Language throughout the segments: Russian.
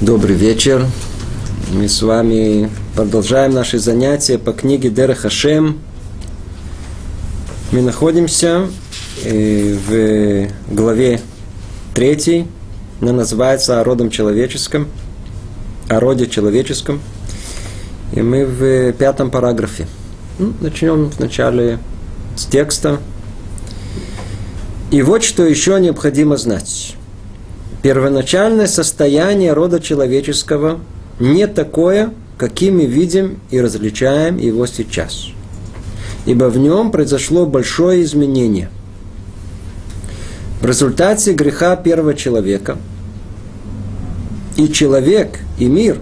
Добрый вечер. Мы с вами продолжаем наши занятия по книге Дера Хашем. Мы находимся э, в главе 3. Она называется «О родом человеческом». О роде человеческом. И мы в пятом параграфе. Ну, начнем вначале с текста. И вот что еще необходимо знать первоначальное состояние рода человеческого не такое, каким мы видим и различаем его сейчас. Ибо в нем произошло большое изменение. В результате греха первого человека и человек, и мир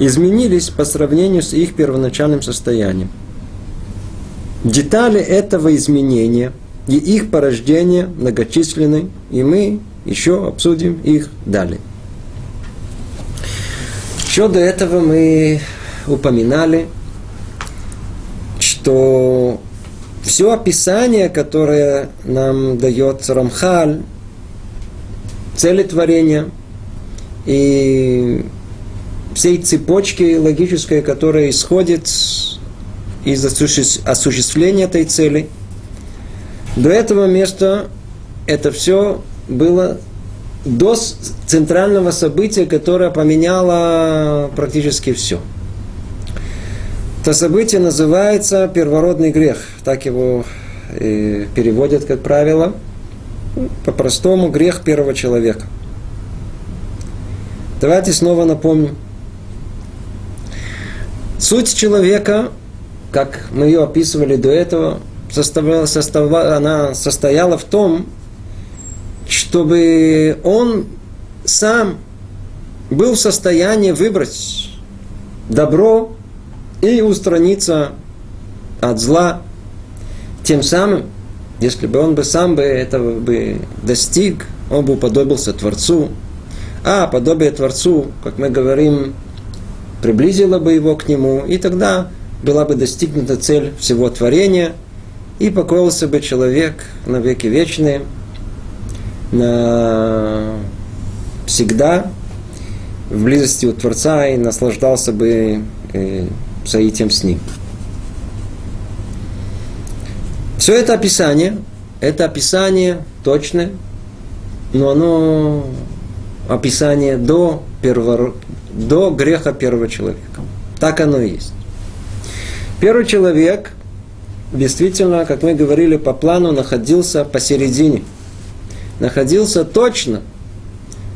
изменились по сравнению с их первоначальным состоянием. Детали этого изменения и их порождения многочисленны, и мы еще обсудим их далее. Еще до этого мы упоминали, что все описание, которое нам дает Рамхаль, цели творения и всей цепочки логической, которая исходит из осуществления этой цели, до этого места это все было до центрального события, которое поменяло практически все. Это событие называется первородный грех. Так его э, переводят, как правило. По-простому, грех первого человека. Давайте снова напомним. Суть человека, как мы ее описывали до этого, составляла, составляла, она состояла в том, чтобы он сам был в состоянии выбрать добро и устраниться от зла. Тем самым, если бы он бы сам бы этого бы достиг, он бы уподобился Творцу. А подобие Творцу, как мы говорим, приблизило бы его к нему, и тогда была бы достигнута цель всего творения, и покоился бы человек на веки вечные – на всегда в близости у Творца и наслаждался бы э, соитием с ним. Все это описание, это описание точное, но оно описание до, первого, до греха первого человека. Так оно и есть. Первый человек действительно, как мы говорили по плану, находился посередине – находился точно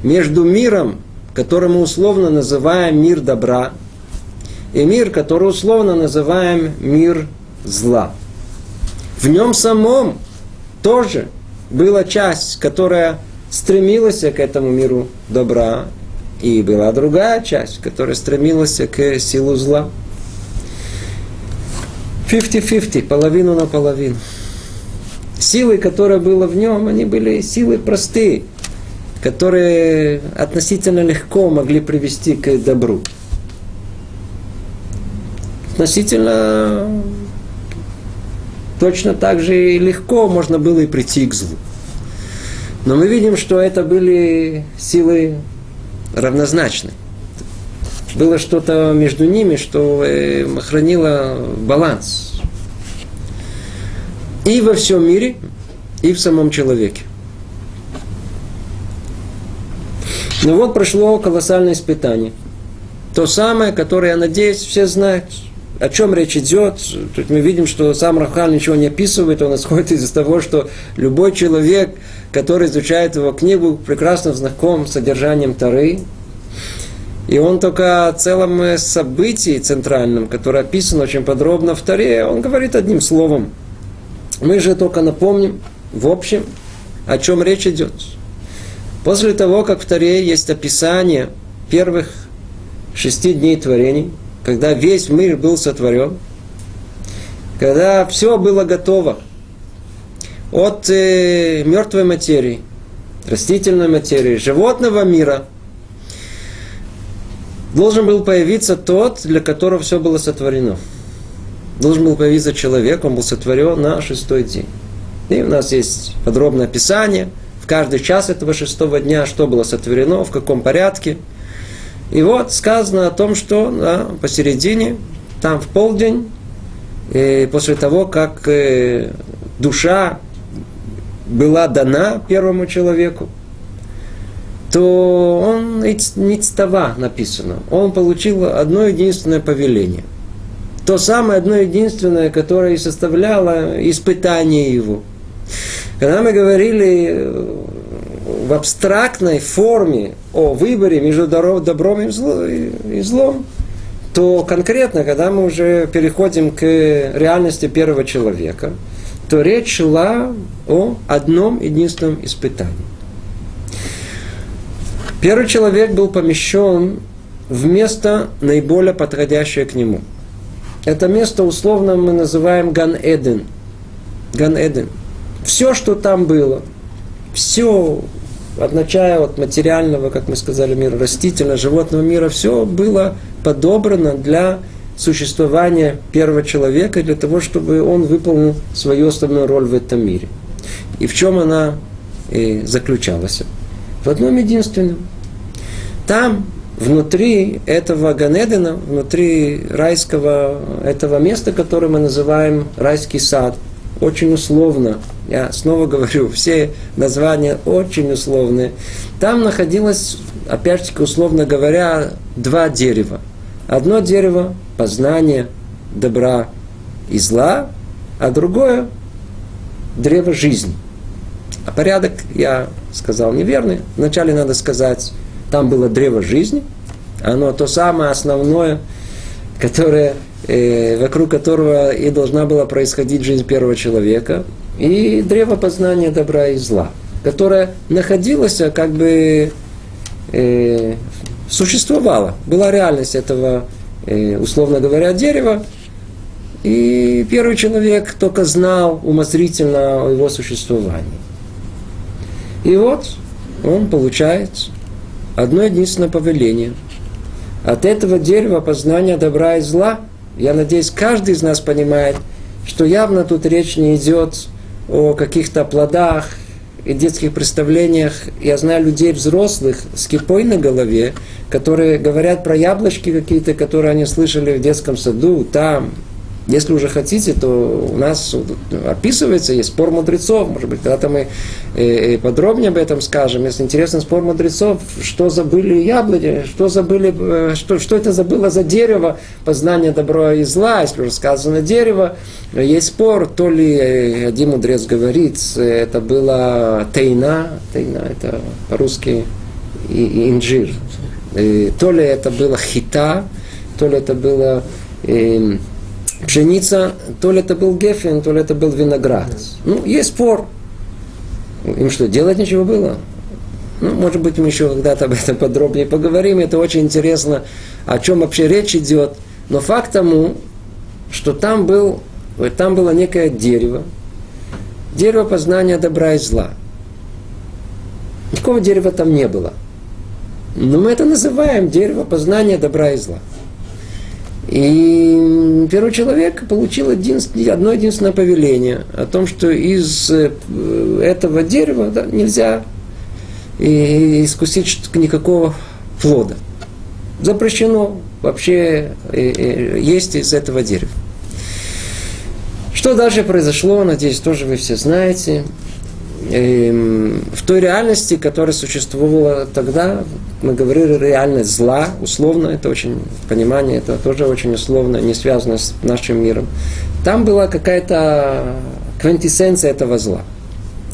между миром, который мы условно называем мир добра, и мир, который условно называем мир зла. В нем самом тоже была часть, которая стремилась к этому миру добра, и была другая часть, которая стремилась к силу зла. 50-50, половину на половину силы, которая была в нем, они были силы простые, которые относительно легко могли привести к добру. Относительно точно так же и легко можно было и прийти к злу. Но мы видим, что это были силы равнозначные. Было что-то между ними, что э, хранило баланс и во всем мире, и в самом человеке. Но вот прошло колоссальное испытание. То самое, которое, я надеюсь, все знают. О чем речь идет? Тут мы видим, что сам Рахаль ничего не описывает, он исходит из того, что любой человек, который изучает его книгу, прекрасно знаком с содержанием Тары, и он только о целом событии центральном, которое описано очень подробно в Таре, он говорит одним словом – мы же только напомним, в общем, о чем речь идет. После того, как в Таре есть описание первых шести дней творений, когда весь мир был сотворен, когда все было готово от э, мертвой материи, растительной материи, животного мира, должен был появиться тот, для которого все было сотворено – должен был появиться человек, он был сотворен на шестой день. И у нас есть подробное описание в каждый час этого шестого дня, что было сотворено, в каком порядке. И вот сказано о том, что да, посередине, там в полдень, и после того, как э, душа была дана первому человеку, то он ництава написано. Он получил одно единственное повеление. То самое одно единственное, которое и составляло испытание его. Когда мы говорили э, в абстрактной форме о выборе между добром и злом, то конкретно, когда мы уже переходим к реальности первого человека, то речь шла о одном единственном испытании. Первый человек был помещен в место наиболее подходящее к нему. Это место условно мы называем Ган-Эден. Ган-Эден. Все, что там было, все, начала от материального, как мы сказали, мира, растительного, животного мира, все было подобрано для существования первого человека, для того, чтобы он выполнил свою основную роль в этом мире. И в чем она заключалась? В одном единственном. Там, внутри этого Ганедена, внутри райского этого места, которое мы называем райский сад, очень условно, я снова говорю, все названия очень условные, там находилось, опять же, условно говоря, два дерева. Одно дерево – познание добра и зла, а другое – древо жизни. А порядок, я сказал, неверный. Вначале надо сказать там было древо жизни, оно то самое основное, которое, э, вокруг которого и должна была происходить жизнь первого человека, и древо познания добра и зла, которое находилось, а как бы э, существовало, была реальность этого, э, условно говоря, дерева, и первый человек только знал умозрительно о его существовании. И вот он получает одно единственное повеление. От этого дерева познания добра и зла, я надеюсь, каждый из нас понимает, что явно тут речь не идет о каких-то плодах и детских представлениях. Я знаю людей взрослых с кипой на голове, которые говорят про яблочки какие-то, которые они слышали в детском саду, там, если уже хотите, то у нас описывается, есть спор мудрецов, может быть, когда-то мы э, э, подробнее об этом скажем. Если интересно спор мудрецов, что забыли яблони, что забыли, э, что, что это забыло за дерево, познание добра и зла, если уже сказано дерево, есть спор, то ли один мудрец говорит, это было тейна, тейна это по-русски инжир, то ли это было хита, то ли это было эм, пшеница, то ли это был гефен, то ли это был виноград. Ну, есть спор. Им что, делать ничего было? Ну, может быть, мы еще когда-то об этом подробнее поговорим. Это очень интересно, о чем вообще речь идет. Но факт тому, что там, был, там было некое дерево, дерево познания добра и зла. Никакого дерева там не было. Но мы это называем дерево познания добра и зла. И первый человек получил один, одно единственное повеление о том, что из э, этого дерева да, нельзя искусить никакого плода. Запрещено вообще э, э, есть из этого дерева. Что дальше произошло, надеюсь, тоже вы все знаете. Эм, в той реальности, которая существовала тогда, мы говорили реальность зла, условно, это очень, понимание, это тоже очень условно, не связано с нашим миром. Там была какая-то квинтэссенция этого зла.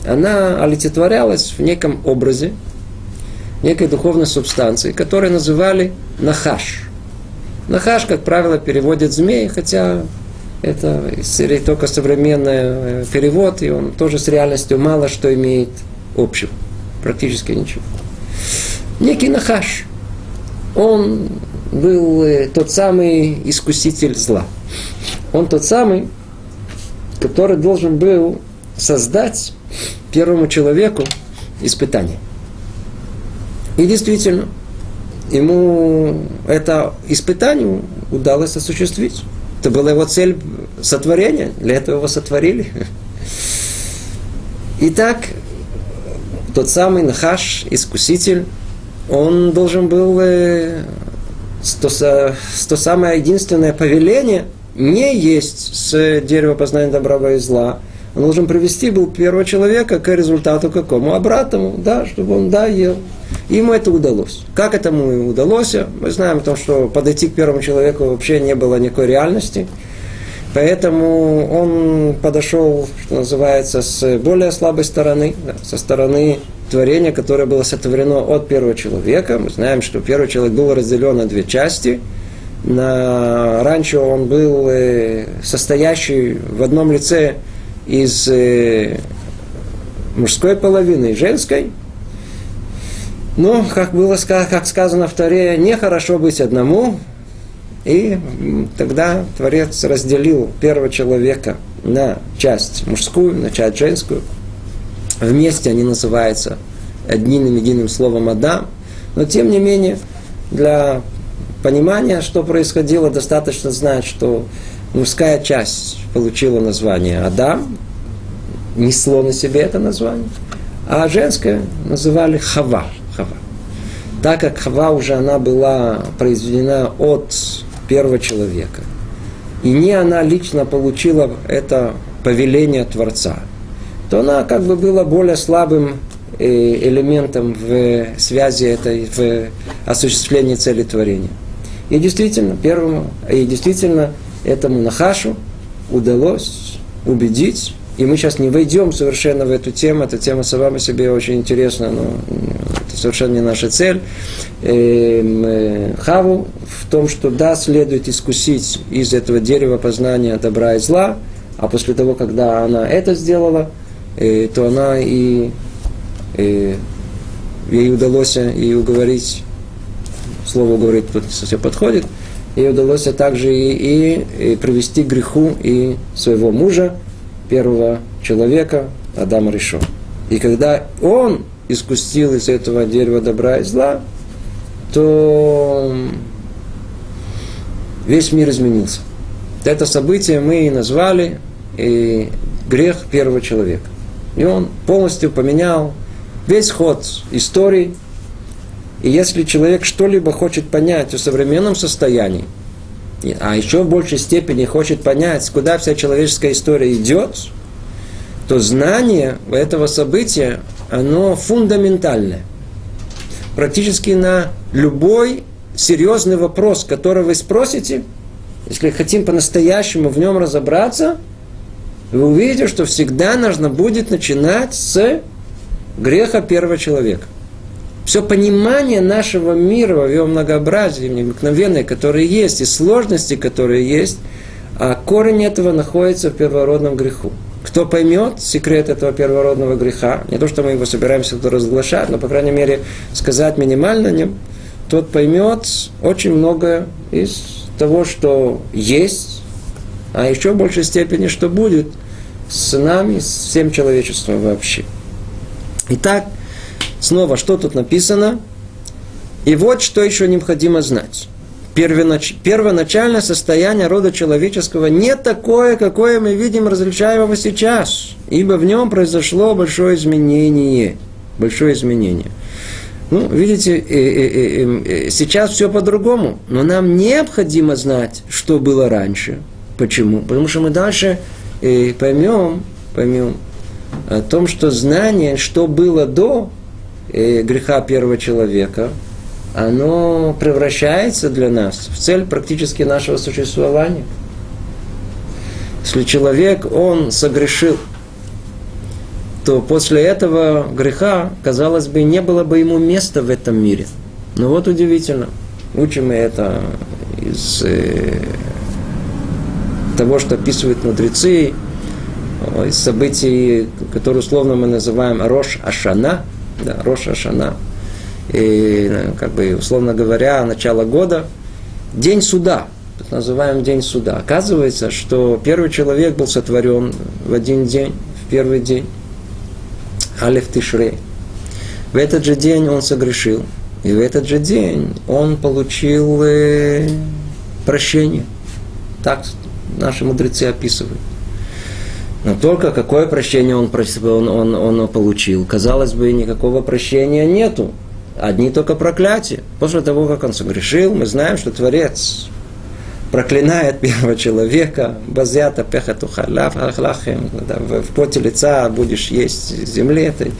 Она олицетворялась в неком образе, некой духовной субстанции, которую называли нахаш. Нахаш, как правило, переводит змей, хотя это только современный э, перевод, и он тоже с реальностью мало что имеет общего. Практически ничего. Некий Нахаш. Он был э, тот самый искуситель зла. Он тот самый, который должен был создать первому человеку испытание. И действительно, ему это испытание удалось осуществить. Это была его цель сотворения, для этого его сотворили. Итак, тот самый Нахаш, искуситель, он должен был э, то, то самое единственное повеление не есть с дерева познания добра и зла. Он должен привести был первого человека к результату какому? Обратному, да, чтобы он, да, ел. Ему это удалось. Как этому удалось? Мы знаем о том, что подойти к первому человеку вообще не было никакой реальности. Поэтому он подошел, что называется, с более слабой стороны, да, со стороны творения, которое было сотворено от первого человека. Мы знаем, что первый человек был разделен на две части. На... Раньше он был э, состоящий в одном лице из э, мужской половины и женской. Но, как было как сказано в Торе, нехорошо быть одному, и тогда Творец разделил первого человека на часть мужскую, на часть женскую. Вместе они называются одним единым словом Адам. Но тем не менее, для понимания, что происходило, достаточно знать, что мужская часть получила название Адам, несло на себе это название, а женская называли Хава. Хава. Так как Хава уже она была произведена от первого человека. И не она лично получила это повеление Творца, то она как бы была более слабым э, элементом в связи этой, в осуществлении цели творения. И действительно, первому, и действительно этому Нахашу удалось убедить, и мы сейчас не войдем совершенно в эту тему, эта тема сама по себе очень интересна, но это совершенно не наша цель. Эм, э, Хаву в том, что да, следует искусить из этого дерева познания добра и зла, а после того, когда она это сделала, э, то она и э, ей удалось и уговорить, слово уговорить все подходит, ей удалось также и, и, и привести к греху и своего мужа, первого человека, Адама Ришо. И когда он искустил из этого дерева добра и зла, то весь мир изменился. Это событие мы и назвали и грех первого человека. И он полностью поменял весь ход истории. И если человек что-либо хочет понять о современном состоянии, а еще в большей степени хочет понять, куда вся человеческая история идет, то знание этого события, оно фундаментальное. Практически на любой серьезный вопрос, который вы спросите, если хотим по-настоящему в нем разобраться, вы увидите, что всегда нужно будет начинать с греха первого человека. Все понимание нашего мира во его многообразии, необыкновенное, которое есть, и сложности, которые есть, а корень этого находится в первородном греху. Кто поймет секрет этого первородного греха, не то, что мы его собираемся тут разглашать, но, по крайней мере, сказать минимально о нем, тот поймет очень многое из того, что есть, а еще в большей степени, что будет с нами, с всем человечеством вообще. Итак, снова, что тут написано? И вот что еще необходимо знать первонач... первоначальное состояние рода человеческого не такое, какое мы видим различаемого сейчас, ибо в нем произошло большое изменение. Большое изменение. Ну, видите, э, э, э, сейчас все по-другому, но нам необходимо знать, что было раньше. Почему? Потому что мы дальше поймем, поймем о том, что знание, что было до греха первого человека, оно превращается для нас в цель практически нашего существования. Если человек, он согрешил, то после этого греха, казалось бы, не было бы ему места в этом мире. Но вот удивительно, учим мы это из э, того, что описывают мудрецы, из событий, которые условно мы называем Рош Ашана, да, Рош Ашана – и, как бы, условно говоря, начало года, день суда, так называемый день суда. Оказывается, что первый человек был сотворен в один день, в первый день, Алиф Тишрей. В этот же день он согрешил, и в этот же день он получил э, прощение. Так наши мудрецы описывают. Но только какое прощение он, он, он, он получил? Казалось бы, никакого прощения нету. одни только проклятия. После того, как он согрешил, мы знаем, что Творец проклинает первого человека, базята пехату халав ахлахем, в поте лица будешь есть земли этой.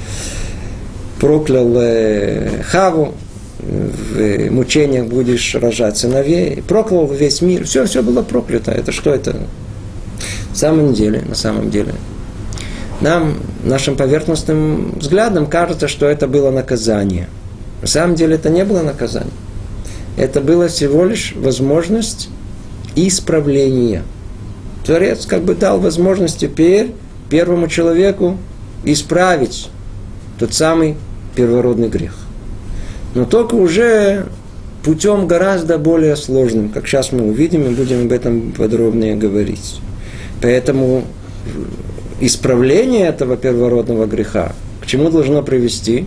Проклял э, Хаву, в мучениях будешь рожать сыновей, проклял весь мир, все, все было проклято. Это что это? В самом деле, на самом деле, нам, нашим поверхностным взглядом, кажется, что это было наказание. На самом деле это не было наказание. Это было всего лишь возможность исправления. Творец как бы дал возможность теперь первому человеку исправить тот самый первородный грех. Но только уже путем гораздо более сложным, как сейчас мы увидим и будем об этом подробнее говорить. Поэтому исправление этого первородного греха к чему должно привести?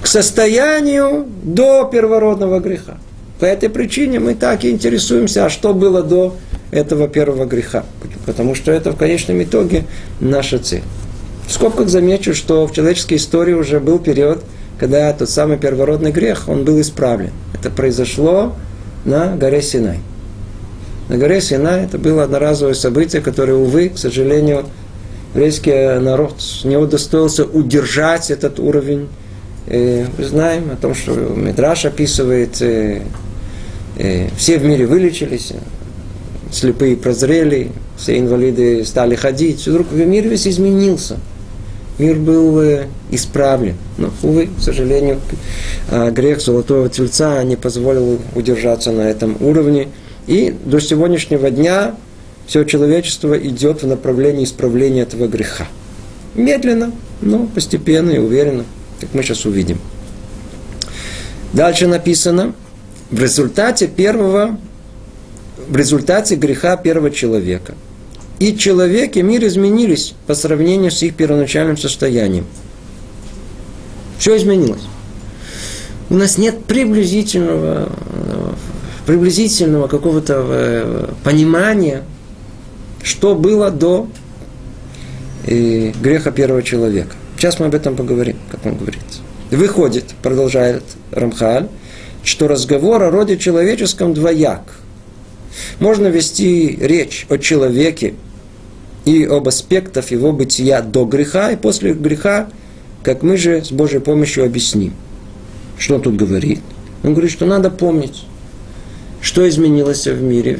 К состоянию до первородного греха. По этой причине мы так и интересуемся, а что было до этого первого греха. Потому что это в конечном итоге наша цель. В скобках замечу, что в человеческой истории уже был период, когда тот самый первородный грех, он был исправлен. Это произошло на горе Синай. На горе Синай это было одноразовое событие, которое, увы, к сожалению, еврейский народ не удостоился удержать этот уровень. И мы знаем о том, что Мидраш описывает, э, э, все в мире вылечились, слепые прозрели, все инвалиды стали ходить, вдруг мир весь изменился. Мир был э, исправлен. Но, увы, к сожалению, грех золотого тельца не позволил удержаться на этом уровне. И до сегодняшнего дня все человечество идет в направлении исправления этого греха. Медленно, но постепенно и уверенно, как мы сейчас увидим. Дальше написано, в результате первого, в результате греха первого человека. И человек и мир изменились по сравнению с их первоначальным состоянием. Все изменилось. У нас нет приблизительного приблизительного какого-то э, понимания, что было до э, греха первого человека. Сейчас мы об этом поговорим, как он говорит. Выходит, продолжает Рамхаль, что разговор о роде человеческом двояк. Можно вести речь о человеке и об аспектах его бытия до греха и после греха, как мы же с Божьей помощью объясним. Что он тут говорит? Он говорит, что надо помнить, что изменилось в мире?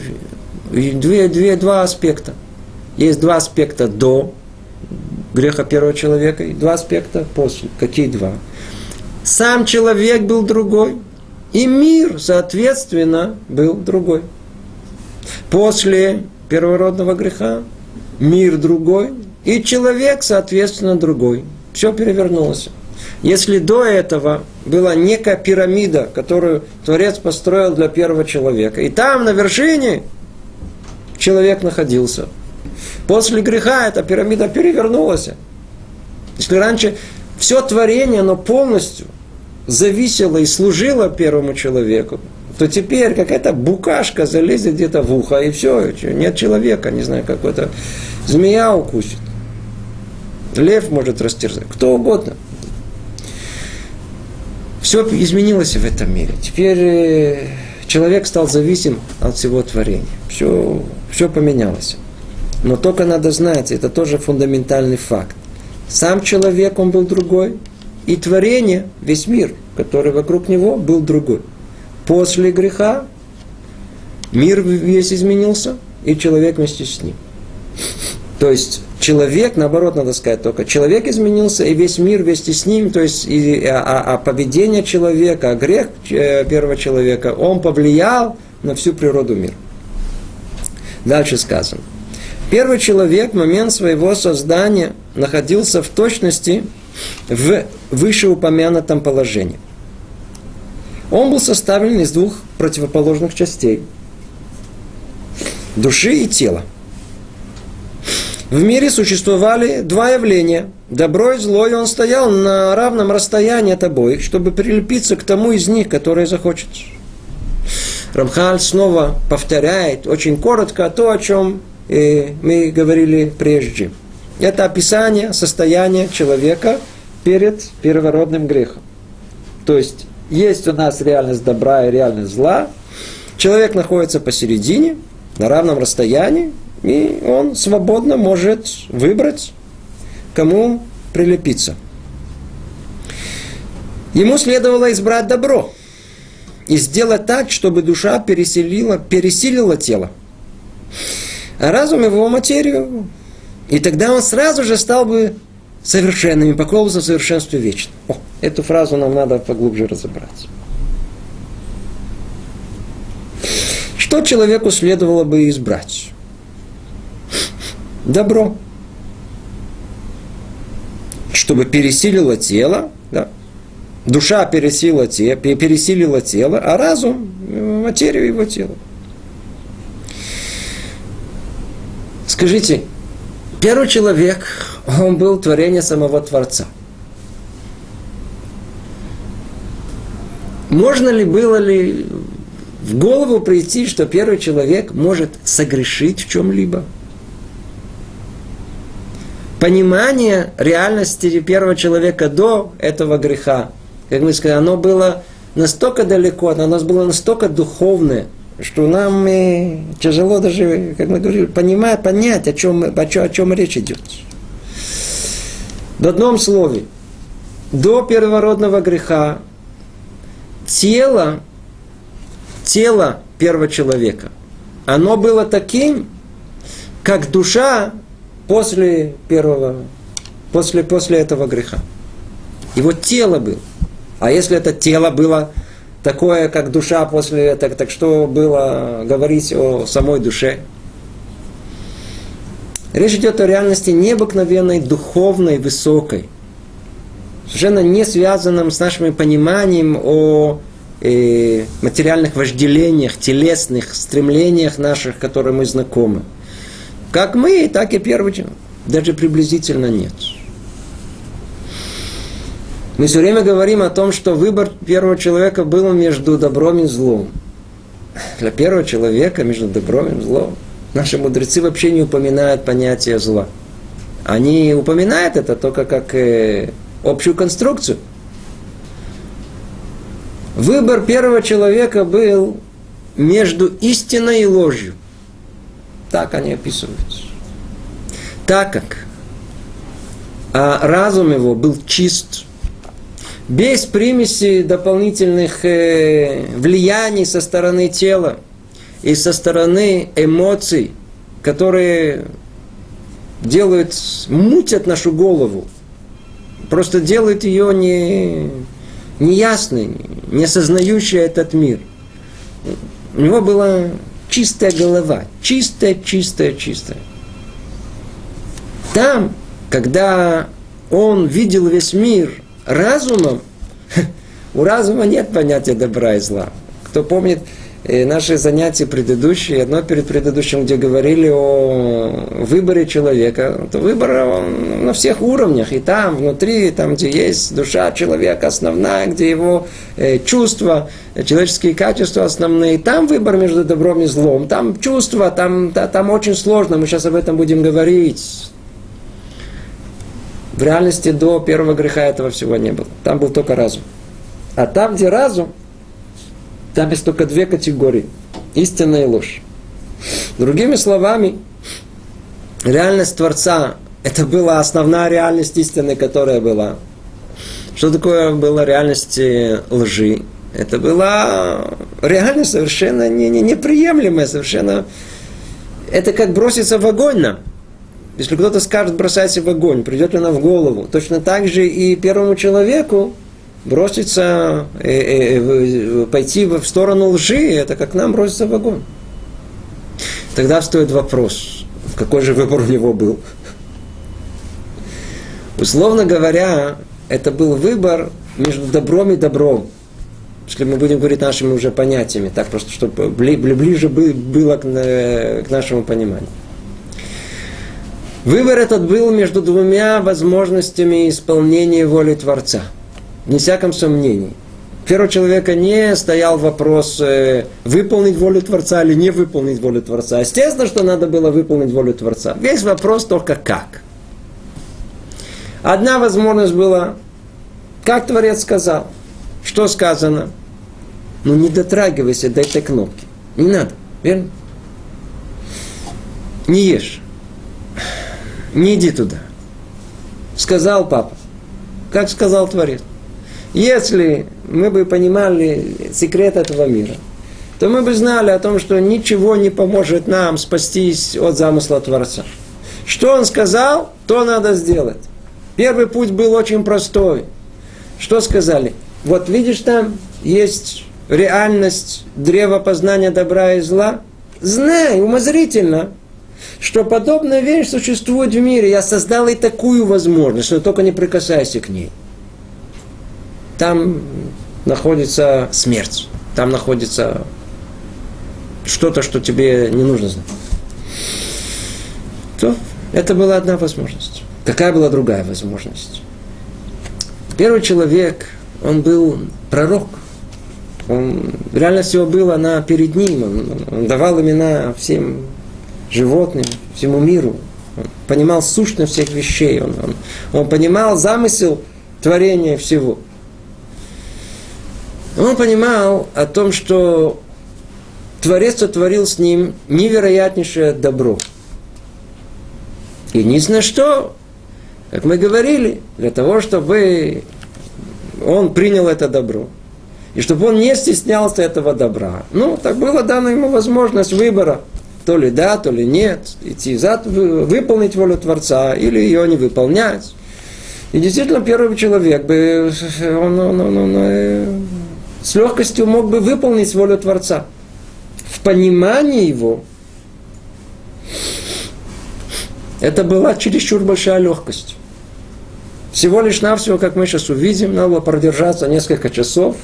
Две, две, два аспекта. Есть два аспекта до греха первого человека и два аспекта после. Какие два? Сам человек был другой, и мир, соответственно, был другой. После первородного греха мир другой, и человек, соответственно, другой. Все перевернулось. Если до этого была некая пирамида, которую Творец построил для первого человека, и там на вершине человек находился. После греха эта пирамида перевернулась. Если раньше все творение, оно полностью зависело и служило первому человеку, то теперь какая-то букашка залезет где-то в ухо, и все, нет человека, не знаю, какой-то змея укусит. Лев может растерзать, кто угодно – все изменилось в этом мире. Теперь э, человек стал зависим от всего творения. Все, все поменялось. Но только надо знать, это тоже фундаментальный факт. Сам человек, он был другой, и творение, весь мир, который вокруг него, был другой. После греха мир весь изменился, и человек вместе с ним. То есть человек, наоборот, надо сказать только, человек изменился, и весь мир вместе с ним, то есть и, а, а, а поведение человека, а грех э, первого человека, он повлиял на всю природу мира. Дальше сказано. Первый человек в момент своего создания находился в точности в вышеупомянутом положении. Он был составлен из двух противоположных частей – души и тела – в мире существовали два явления. Добро и зло, и он стоял на равном расстоянии от обоих, чтобы прилепиться к тому из них, который захочет. Рамхаль снова повторяет очень коротко то, о чем э, мы говорили прежде. Это описание состояния человека перед первородным грехом. То есть есть у нас реальность добра и реальность зла. Человек находится посередине, на равном расстоянии, и он свободно может выбрать, кому прилепиться. Ему следовало избрать добро и сделать так, чтобы душа переселила, пересилила тело, а разум его материю. И тогда он сразу же стал бы совершенным и поклонился в совершенстве вечно. О, эту фразу нам надо поглубже разобрать. Что человеку следовало бы избрать? Добро. Чтобы пересилило тело, да, душа пересилила, те, пересилила тело, а разум – материю его тела. Скажите, первый человек, он был творение самого Творца. Можно ли было ли в голову прийти, что первый человек может согрешить в чем-либо? Понимание реальности первого человека до этого греха как мы сказали, оно было настолько далеко, оно у нас было настолько духовное, что нам тяжело даже, как мы говорили, понимать, понять, о чем, о чем, о чем речь идет. В одном слове, до первородного греха тело, тело первого человека, оно было таким, как душа после первого, после, после этого греха. Его тело было. А если это тело было такое, как душа после этого, так что было говорить о самой душе? Речь идет о реальности необыкновенной, духовной, высокой. Совершенно не связанном с нашим пониманием о э, материальных вожделениях, телесных стремлениях наших, которые мы знакомы. Как мы, так и первый, даже приблизительно нет. Мы все время говорим о том, что выбор первого человека был между добром и злом. Для первого человека между добром и злом наши мудрецы вообще не упоминают понятие зла. Они упоминают это только как э, общую конструкцию. Выбор первого человека был между истиной и ложью. Так они описывают. Так как а разум его был чист, без примеси дополнительных э, влияний со стороны тела и со стороны эмоций, которые делают, мутят нашу голову, просто делают ее не, неясной, не осознающей этот мир. У него была чистая голова, чистая, чистая, чистая. Там, когда он видел весь мир – разумом, у разума нет понятия добра и зла. Кто помнит э, наши занятия предыдущие, одно перед предыдущим, где говорили о выборе человека, то выбор он на всех уровнях, и там, внутри, там, где есть душа человека основная, где его э, чувства, человеческие качества основные, там выбор между добром и злом, там чувства, там, да, там очень сложно, мы сейчас об этом будем говорить, в реальности до первого греха этого всего не было. Там был только разум. А там, где разум, там есть только две категории. Истина и ложь. Другими словами, реальность Творца – это была основная реальность истины, которая была. Что такое была реальность э, лжи? Это была реальность совершенно не, не, неприемлемая, совершенно... Это как броситься в огонь нам. Если кто-то скажет, бросайся в огонь, придет ли она в голову. Точно так же и первому человеку броситься, э, э, э, пойти в сторону лжи, это как нам броситься в огонь. Тогда стоит вопрос, какой же выбор у него был. Условно говоря, это был выбор между добром и добром. Если мы будем говорить нашими уже понятиями, так просто, чтобы ближе было к нашему пониманию. Выбор этот был между двумя возможностями исполнения воли Творца. Не всяком сомнении. Первого человека не стоял вопрос э, выполнить волю Творца или не выполнить волю Творца. Естественно, что надо было выполнить волю Творца. Весь вопрос только как. Одна возможность была, как Творец сказал. что сказано? Ну не дотрагивайся до этой кнопки. Не надо, верно? Не ешь. Не иди туда. Сказал папа. Как сказал Творец. Если мы бы понимали секрет этого мира, то мы бы знали о том, что ничего не поможет нам спастись от замысла Творца. Что он сказал, то надо сделать. Первый путь был очень простой. Что сказали? Вот видишь там есть реальность древа познания добра и зла. Знай умозрительно, что подобная вещь существует в мире. Я создал и такую возможность, но только не прикасайся к ней. Там находится смерть. Там находится что-то, что тебе не нужно знать. То это была одна возможность. Какая была другая возможность? Первый человек, он был пророк. Он, реальность его была, она перед ним. Он, он давал имена всем животным, всему миру. Он понимал сущность всех вещей. Он, он, он понимал замысел творения всего. Он понимал о том, что Творец сотворил с ним невероятнейшее добро. Единственное, что, как мы говорили, для того, чтобы он принял это добро, и чтобы он не стеснялся этого добра. Ну, так было дано ему возможность выбора. То ли да, то ли нет. Идти за, выполнить волю Творца или ее не выполнять. И действительно, первый человек бы, он, он, он, он, он с легкостью мог бы выполнить волю Творца. В понимании его это была чересчур большая легкость. Всего лишь навсего, как мы сейчас увидим, надо было продержаться несколько часов,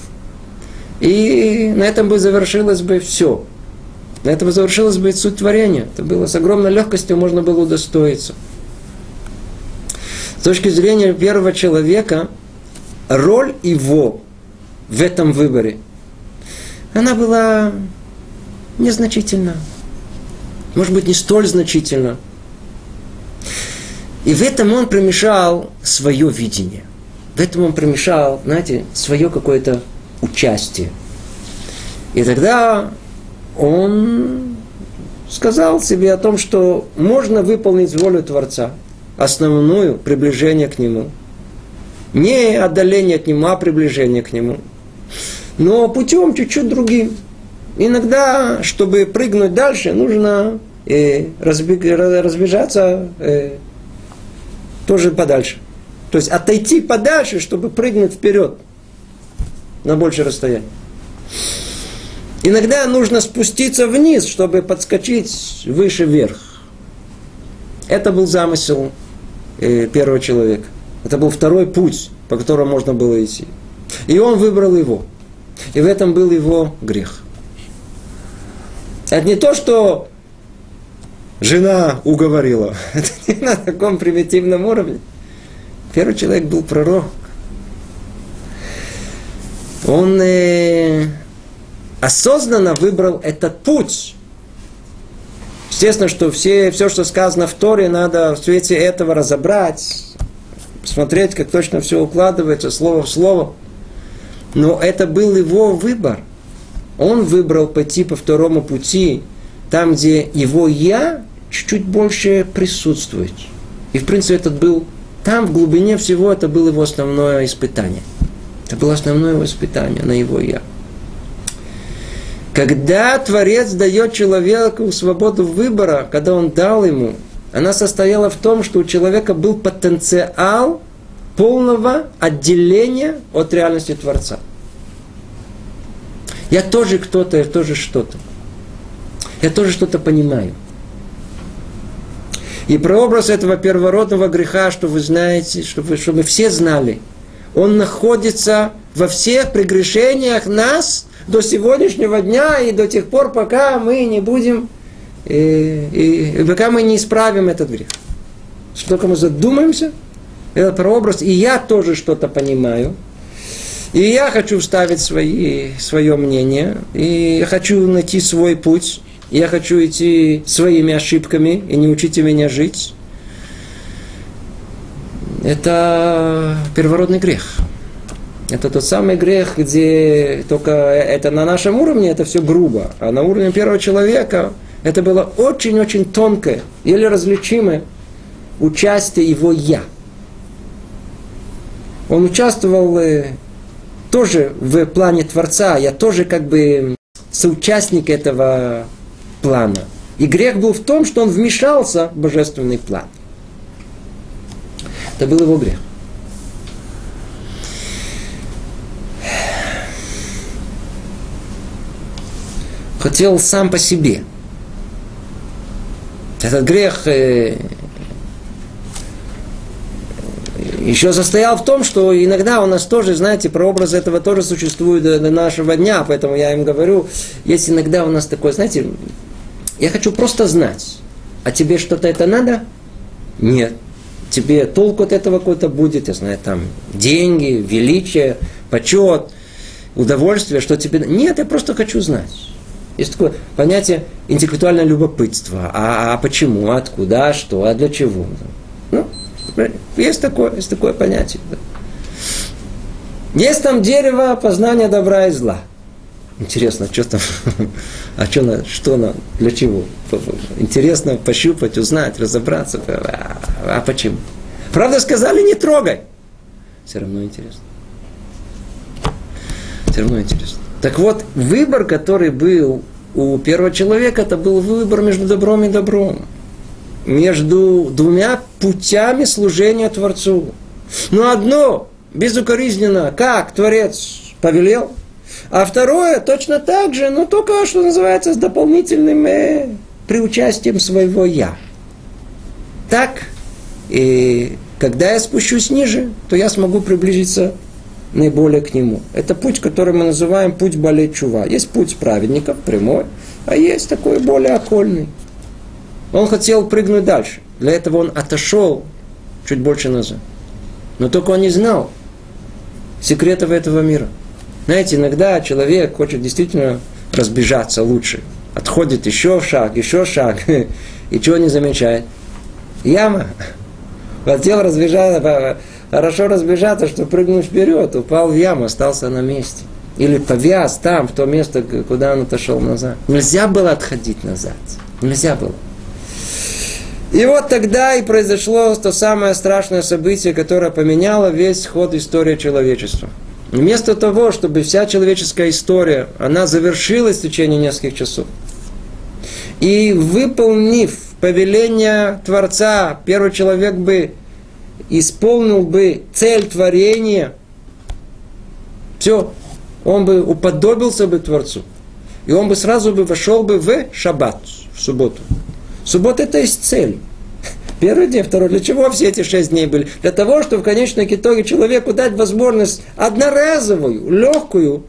и на этом бы завершилось бы все. На этом завершилось бы суть творения. Это было с огромной легкостью, можно было удостоиться. С точки зрения первого человека, роль его в этом выборе, она была незначительна. Может быть, не столь значительна. И в этом он примешал свое видение. В этом он примешал, знаете, свое какое-то участие. И тогда он сказал себе о том, что можно выполнить волю Творца, основную приближение к Нему. Не отдаление от Него, а приближение к Нему. Но путем чуть-чуть другим. Иногда, чтобы прыгнуть дальше, нужно э, разбежаться э, тоже подальше. То есть отойти подальше, чтобы прыгнуть вперед на большее расстояние. Иногда нужно спуститься вниз, чтобы подскочить выше вверх. Это был замысел э, первого человека. Это был второй путь, по которому можно было идти. И он выбрал его. И в этом был его грех. Это не то, что жена уговорила. Это не на таком примитивном уровне. Первый человек был пророк. Он э, осознанно выбрал этот путь. Естественно, что все, все, что сказано в Торе, надо в свете этого разобрать, смотреть, как точно все укладывается, слово в слово. Но это был его выбор. Он выбрал пойти по второму пути, там, где его «я» чуть-чуть больше присутствует. И, в принципе, этот был, там, в глубине всего, это было его основное испытание. Это было основное его испытание на его «я». Когда Творец дает человеку свободу выбора, когда он дал ему, она состояла в том, что у человека был потенциал полного отделения от реальности Творца. Я тоже кто-то, я тоже что-то. Я тоже что-то понимаю. И прообраз этого первородного греха, что вы знаете, чтобы, чтобы все знали, он находится во всех прегрешениях нас до сегодняшнего дня и до тех пор, пока мы не будем, и, и, и пока мы не исправим этот грех. Что только мы задумаемся, этот прообраз, и я тоже что-то понимаю, и я хочу вставить свои, свое мнение, и я хочу найти свой путь, я хочу идти своими ошибками, и не учите меня жить. Это первородный грех. Это тот самый грех, где только это на нашем уровне, это все грубо. А на уровне первого человека это было очень-очень тонкое, еле различимое участие его «я». Он участвовал э, тоже в плане Творца, я тоже как бы соучастник этого плана. И грех был в том, что он вмешался в божественный план. Это был его грех. Хотел сам по себе. Этот грех э, еще состоял в том, что иногда у нас тоже, знаете, прообраз этого тоже существует до, до нашего дня, поэтому я им говорю, есть иногда у нас такое, знаете, я хочу просто знать, а тебе что-то это надо? Нет. Тебе толку от этого какой-то будет, я знаю, там, деньги, величие, почет, удовольствие, что тебе... Нет, я просто хочу знать. Есть такое понятие интеллектуальное любопытство. А, а почему, откуда, что, а для чего? Ну, есть такое, есть такое понятие. Да. Есть там дерево познания добра и зла. Интересно, что там, а что, что на, для чего? Интересно пощупать, узнать, разобраться. А, а почему? Правда сказали, не трогай. Все равно интересно. Все равно интересно. Так вот, выбор, который был у первого человека, это был выбор между добром и добром. Между двумя путями служения Творцу. Но одно безукоризненно, как Творец повелел, а второе точно так же, но только, что называется, с дополнительным э, приучастием своего «я». Так, и когда я спущусь ниже, то я смогу приблизиться наиболее к нему. Это путь, который мы называем путь болеть чува. Есть путь праведников, прямой, а есть такой более окольный. Он хотел прыгнуть дальше. Для этого он отошел чуть больше назад. Но только он не знал секретов этого мира. Знаете, иногда человек хочет действительно разбежаться лучше. Отходит еще шаг, еще шаг. И чего не замечает? Яма. Хотел разбежаться, хорошо разбежаться, что прыгнул вперед, упал в яму, остался на месте. Или повяз там, в то место, куда он отошел назад. Нельзя было отходить назад. Нельзя было. И вот тогда и произошло то самое страшное событие, которое поменяло весь ход истории человечества. Вместо того, чтобы вся человеческая история, она завершилась в течение нескольких часов. И выполнив повеление Творца, первый человек бы исполнил бы цель творения, все, он бы уподобился бы Творцу. И он бы сразу бы вошел бы в шаббат, в субботу. Суббота это есть цель. Первый день, второй. Для чего все эти шесть дней были? Для того, чтобы в конечном итоге человеку дать возможность одноразовую, легкую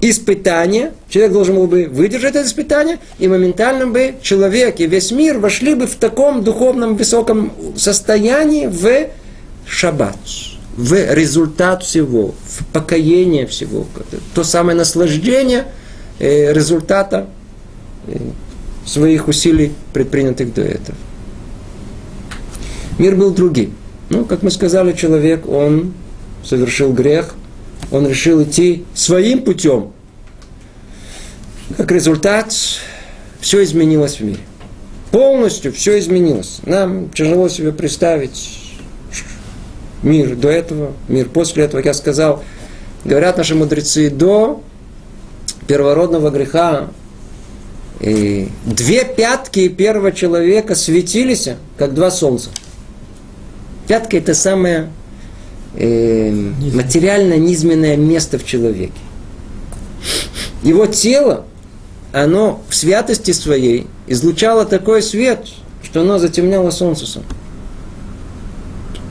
испытание. Человек должен был бы выдержать это испытание, и моментально бы человек и весь мир вошли бы в таком духовном высоком состоянии в шаббат, в результат всего, в покоение всего. То самое наслаждение э, результата э, своих усилий, предпринятых до этого. Мир был другим. Ну, как мы сказали, человек, он совершил грех, он решил идти своим путем. Как результат, все изменилось в мире. Полностью все изменилось. Нам тяжело себе представить мир до этого, мир после этого. Я сказал, говорят наши мудрецы, до первородного греха и две пятки первого человека светились, как два солнца. Пятка – это самое э, материально низменное место в человеке. Его тело, оно в святости своей излучало такой свет, что оно затемняло солнце.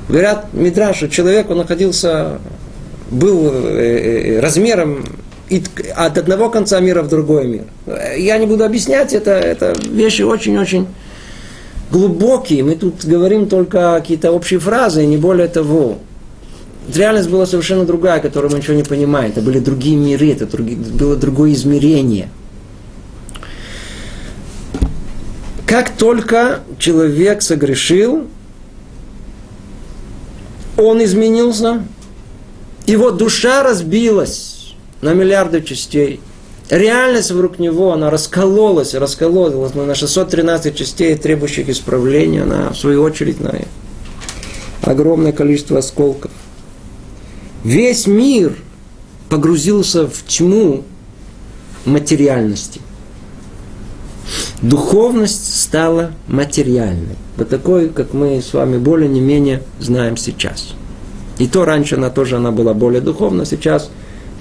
Говорят, Мидраш, что человек, он находился, был э, э, размером от одного конца мира в другой мир. Я не буду объяснять, это, это вещи очень-очень глубокие, мы тут говорим только какие-то общие фразы, и не более того. Реальность была совершенно другая, которую мы ничего не понимаем. Это были другие миры, это други, было другое измерение. Как только человек согрешил, он изменился, Его душа разбилась на миллиарды частей. Реальность вокруг него, она раскололась, раскололась на 613 частей, требующих исправления, она, в свою очередь, на огромное количество осколков. Весь мир погрузился в тьму материальности. Духовность стала материальной. Вот такой, как мы с вами более не менее знаем сейчас. И то раньше она тоже она была более духовна, сейчас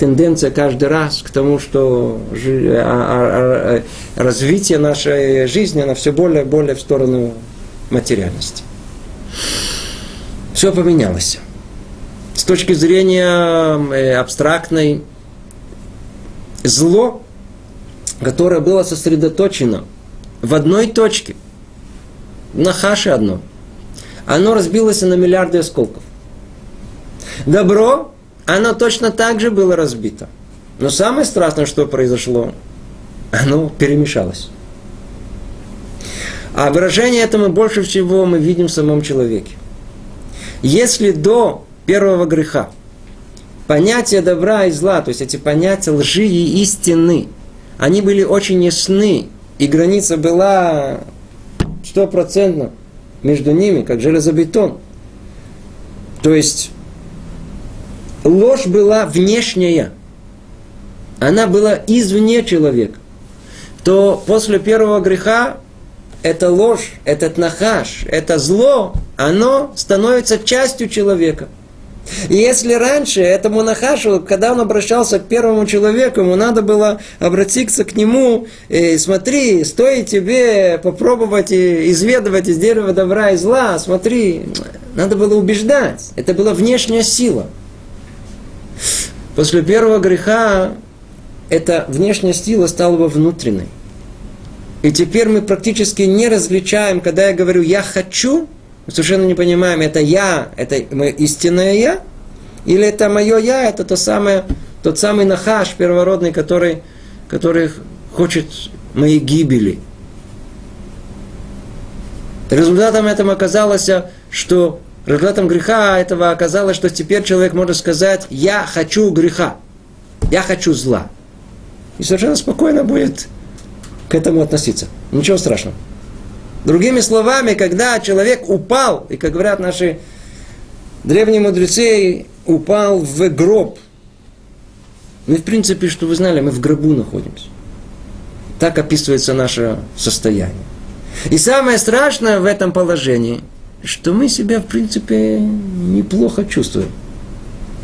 тенденция каждый раз к тому, что а, а, а, развитие нашей жизни, она все более и более в сторону материальности. Все поменялось. С точки зрения э, абстрактной, зло, которое было сосредоточено в одной точке, на хаше одно, оно разбилось на миллиарды осколков. Добро, оно точно так же было разбито. Но самое страшное, что произошло, оно перемешалось. А выражение этому больше всего мы видим в самом человеке. Если до первого греха понятия добра и зла, то есть эти понятия лжи и истины, они были очень ясны, и граница была стопроцентно между ними, как железобетон. То есть ложь была внешняя, она была извне человека, то после первого греха эта ложь, этот нахаш, это зло, оно становится частью человека. И если раньше этому нахашу, когда он обращался к первому человеку, ему надо было обратиться к нему, и смотри, стоит тебе попробовать изведывать из дерева добра и зла, смотри, надо было убеждать. Это была внешняя сила. После первого греха эта внешняя сила стала бы внутренней. И теперь мы практически не различаем, когда я говорю «я хочу», мы совершенно не понимаем, это я, это мое истинное я, или это мое я, это то самое, тот самый нахаш первородный, который, который хочет моей гибели. Результатом этого оказалось, что результатом греха этого оказалось, что теперь человек может сказать, я хочу греха, я хочу зла. И совершенно спокойно будет к этому относиться. Ничего страшного. Другими словами, когда человек упал, и, как говорят наши древние мудрецы, упал в гроб, мы, в принципе, что вы знали, мы в гробу находимся. Так описывается наше состояние. И самое страшное в этом положении, что мы себя, в принципе, неплохо чувствуем.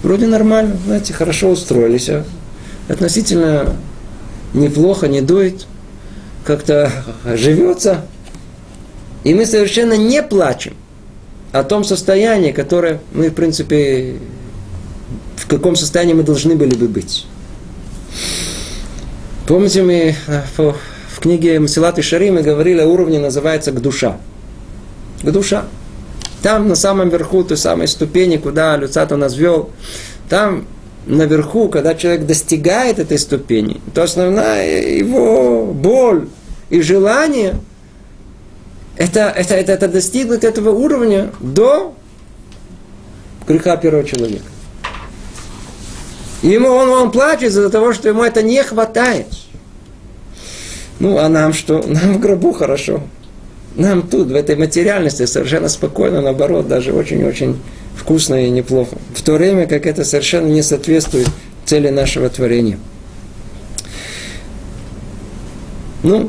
Вроде нормально, знаете, хорошо устроились, а относительно неплохо, не дует, как-то живется, и мы совершенно не плачем о том состоянии, которое мы, в принципе, в каком состоянии мы должны были бы быть. Помните, мы э, в книге Масилат и Шари мы говорили о уровне, называется Гдуша. Гдуша. Там на самом верху той самой ступени, куда Люцат нас вел, там наверху, когда человек достигает этой ступени, то основная его боль и желание – это, это, это, это достигнуть этого уровня до греха первого человека. Ему он, он плачет из-за того, что ему это не хватает. Ну, а нам что? Нам в гробу хорошо. Нам тут, в этой материальности, совершенно спокойно, наоборот, даже очень-очень вкусно и неплохо. В то время, как это совершенно не соответствует цели нашего творения. Ну,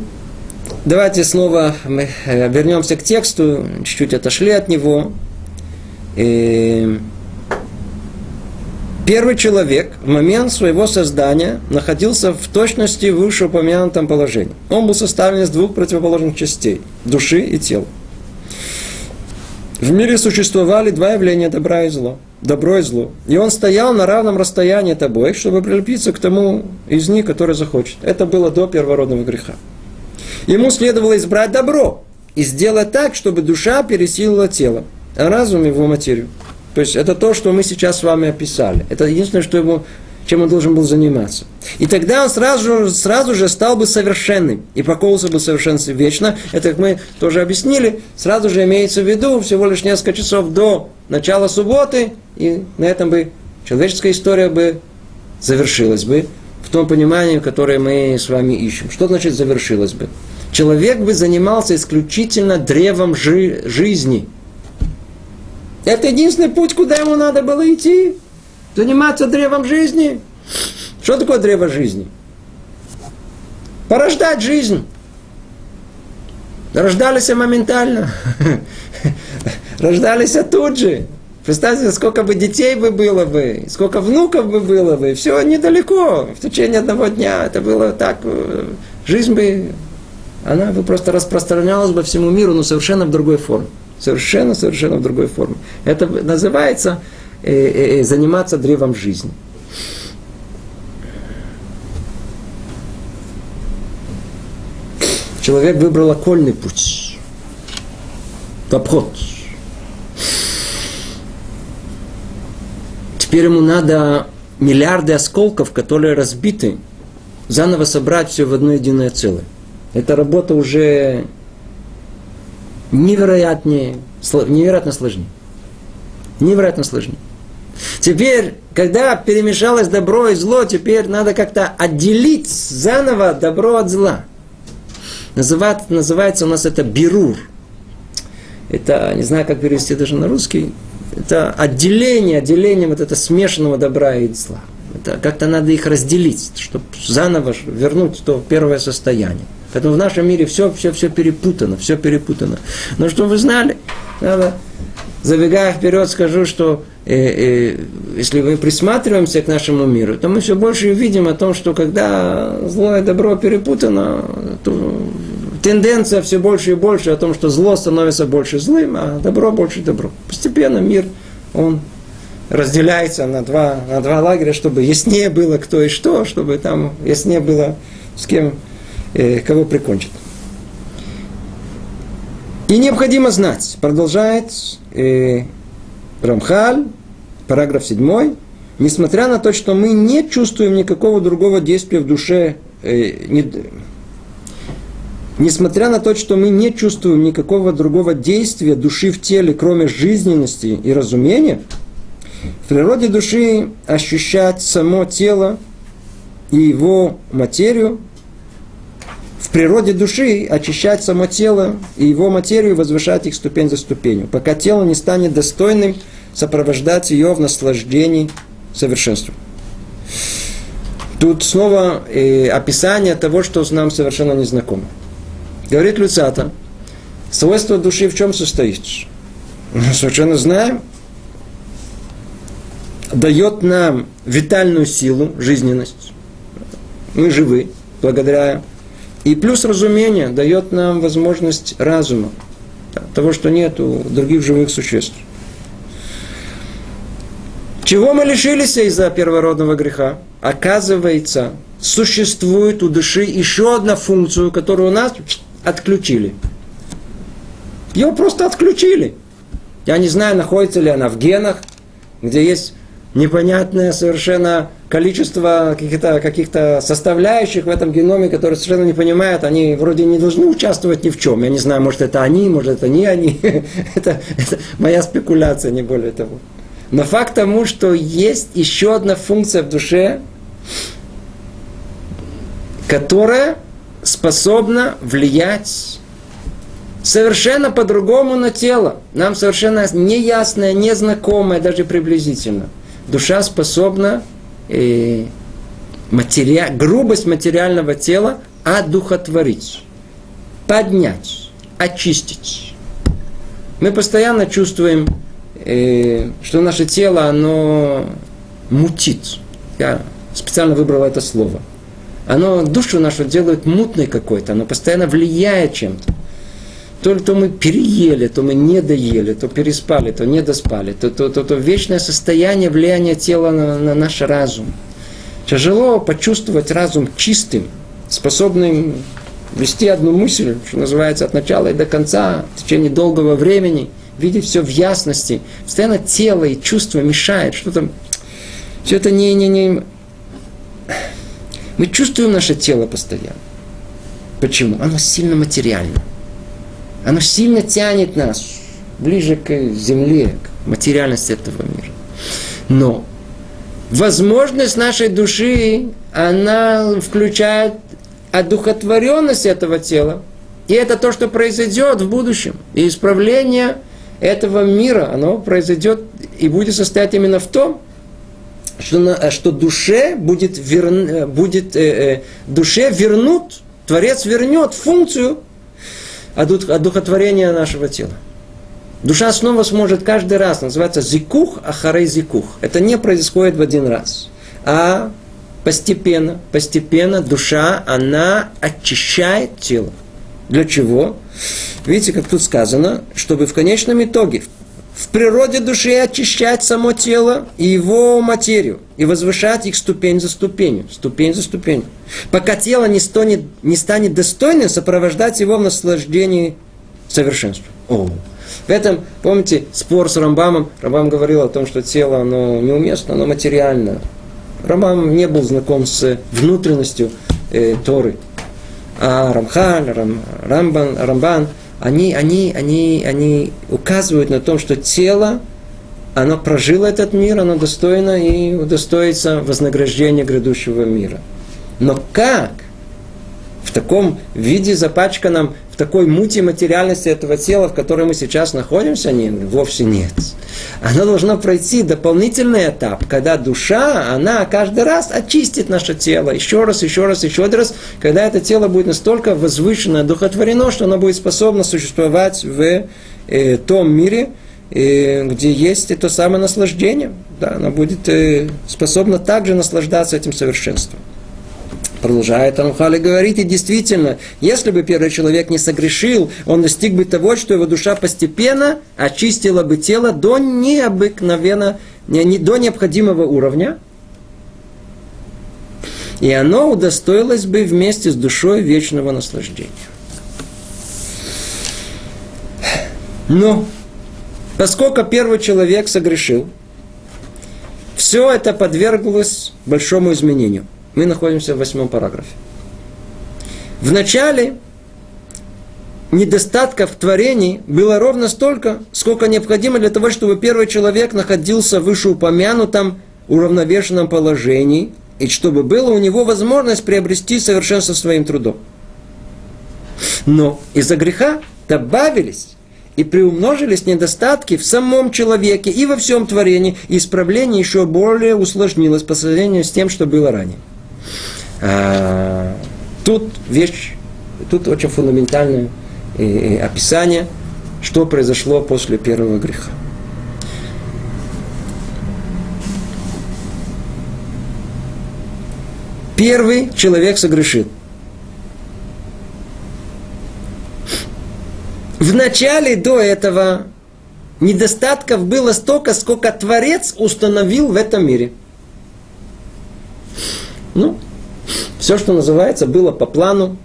Давайте снова мы э, вернемся к тексту, чуть-чуть отошли от него. И первый человек в момент своего создания находился в точности в вышеупомянутом положении. Он был составлен из двух противоположных частей – души и тела. В мире существовали два явления – добра и зло. Добро и зло. И он стоял на равном расстоянии от обоих, чтобы прилепиться к тому из них, который захочет. Это было до первородного греха. Ему следовало избрать добро и сделать так, чтобы душа пересилила тело, а разум его материю. То есть это то, что мы сейчас с вами описали. Это единственное, что ему, чем он должен был заниматься. И тогда он сразу, же, сразу же стал бы совершенным и поколся бы совершенстве вечно. Это, как мы тоже объяснили, сразу же имеется в виду всего лишь несколько часов до начала субботы, и на этом бы человеческая история бы завершилась бы в том понимании, которое мы с вами ищем. Что значит завершилась бы? Человек бы занимался исключительно древом жи- жизни. Это единственный путь, куда ему надо было идти. Заниматься древом жизни. Что такое древо жизни? Порождать жизнь. Рождались моментально. Рождались тут же. Представьте, сколько бы детей бы было бы, сколько внуков бы было бы. Все недалеко, в течение одного дня. Это было так. Э, жизнь бы, она бы просто распространялась бы всему миру, но совершенно в другой форме. Совершенно, совершенно в другой форме. Это называется э, э, э заниматься древом жизни. Человек выбрал окольный путь. Обход. Теперь ему надо миллиарды осколков, которые разбиты, заново собрать все в одно единое целое. Эта работа уже невероятнее, невероятно сложнее. Невероятно сложнее. Теперь, когда перемешалось добро и зло, теперь надо как-то отделить заново добро от зла. Называет, называется у нас это бирур. Это, не знаю, как перевести даже на русский, это отделение, отделение вот этого смешанного добра и зла. Это как-то надо их разделить, чтобы заново вернуть то первое состояние. Поэтому в нашем мире все, все, все перепутано, все перепутано. Но что вы знали, надо, забегая вперед, скажу, что э, э, если мы присматриваемся к нашему миру, то мы все больше видим о том, что когда зло и добро перепутано, то тенденция все больше и больше о том, что зло становится больше злым, а добро больше добро. Постепенно мир, он разделяется на два, на два лагеря, чтобы яснее было кто и что, чтобы там яснее было с кем, кого прикончить. И необходимо знать, продолжает э, Рамхаль, параграф 7, несмотря на то, что мы не чувствуем никакого другого действия в душе, э, не, Несмотря на то, что мы не чувствуем никакого другого действия души в теле, кроме жизненности и разумения, в природе души ощущать само тело и его материю, в природе души очищать само тело и его материю, возвышать их ступень за ступенью, пока тело не станет достойным сопровождать ее в наслаждении совершенством. Тут снова э, описание того, что нам совершенно незнакомо. Говорит Люцата, свойство души в чем состоит? Мы совершенно знаем. Дает нам витальную силу, жизненность. Мы живы благодаря. И плюс разумение дает нам возможность разума. Того, что нет у других живых существ. Чего мы лишились из-за первородного греха? Оказывается, существует у души еще одна функция, которую у нас отключили. Его просто отключили. Я не знаю, находится ли она в генах, где есть непонятное совершенно количество каких-то каких составляющих в этом геноме, которые совершенно не понимают, они вроде не должны участвовать ни в чем. Я не знаю, может это они, может это не они. это, это моя спекуляция, не более того. Но факт тому, что есть еще одна функция в душе, которая способна влиять совершенно по-другому на тело. Нам совершенно неясное, незнакомое, даже приблизительно. Душа способна э, матери... грубость материального тела одухотворить, поднять, очистить. Мы постоянно чувствуем, э, что наше тело, оно мутит. Я специально выбрал это слово – оно душу нашу делает мутной какой-то, оно постоянно влияет чем-то. То, то мы переели, то мы не доели, то переспали, то не доспали, то, то, то, то вечное состояние влияния тела на, на наш разум. Тяжело почувствовать разум чистым, способным вести одну мысль, что называется, от начала и до конца, в течение долгого времени, видеть все в ясности. Постоянно тело и чувство мешает, что там. Все это не, не, не, мы чувствуем наше тело постоянно. Почему? Оно сильно материально. Оно сильно тянет нас ближе к земле, к материальности этого мира. Но возможность нашей души, она включает одухотворенность этого тела. И это то, что произойдет в будущем. И исправление этого мира, оно произойдет и будет состоять именно в том, что, на, что душе будет, вер, будет э, э, душе вернут, Творец вернет функцию одухотворения нашего тела. Душа снова сможет каждый раз, называется зикух, ахарей зикух. Это не происходит в один раз, а постепенно, постепенно душа, она очищает тело. Для чего? Видите, как тут сказано, чтобы в конечном итоге в природе души очищать само тело и его материю, и возвышать их ступень за ступенью, ступень за ступенью. Пока тело не станет, не станет достойным сопровождать его в наслаждении совершенством. О, в этом, помните, спор с Рамбамом. Рамбам говорил о том, что тело, оно неуместно, оно материально. Рамбам не был знаком с внутренностью э, Торы. А Рамхаль, Рам, Рамбан, Рамбан, они, они, они, они указывают на том, что тело, оно прожило этот мир, оно достойно и удостоится вознаграждения грядущего мира. Но как в таком виде запачканном такой мути материальности этого тела, в которой мы сейчас находимся, не, вовсе нет. Оно должно пройти дополнительный этап, когда душа, она каждый раз очистит наше тело, еще раз, еще раз, еще раз, когда это тело будет настолько возвышено, духотворено, что оно будет способно существовать в э, том мире, э, где есть это самое наслаждение. Да, оно будет э, способно также наслаждаться этим совершенством. Продолжает Рамхали говорить, и действительно, если бы первый человек не согрешил, он достиг бы того, что его душа постепенно очистила бы тело до необыкновенно, не, не, до необходимого уровня, и оно удостоилось бы вместе с душой вечного наслаждения. Но, поскольку первый человек согрешил, все это подверглось большому изменению – мы находимся в восьмом параграфе. В начале недостатков творений было ровно столько, сколько необходимо для того, чтобы первый человек находился в вышеупомянутом уравновешенном положении, и чтобы была у него возможность приобрести совершенство своим трудом. Но из-за греха добавились и приумножились недостатки в самом человеке и во всем творении, и исправление еще более усложнилось по сравнению с тем, что было ранее. А, тут вещь, тут очень фундаментальное э, э, описание, что произошло после первого греха. Первый человек согрешил. В начале до этого недостатков было столько, сколько Творец установил в этом мире. Ну, все, что называется, было по плану.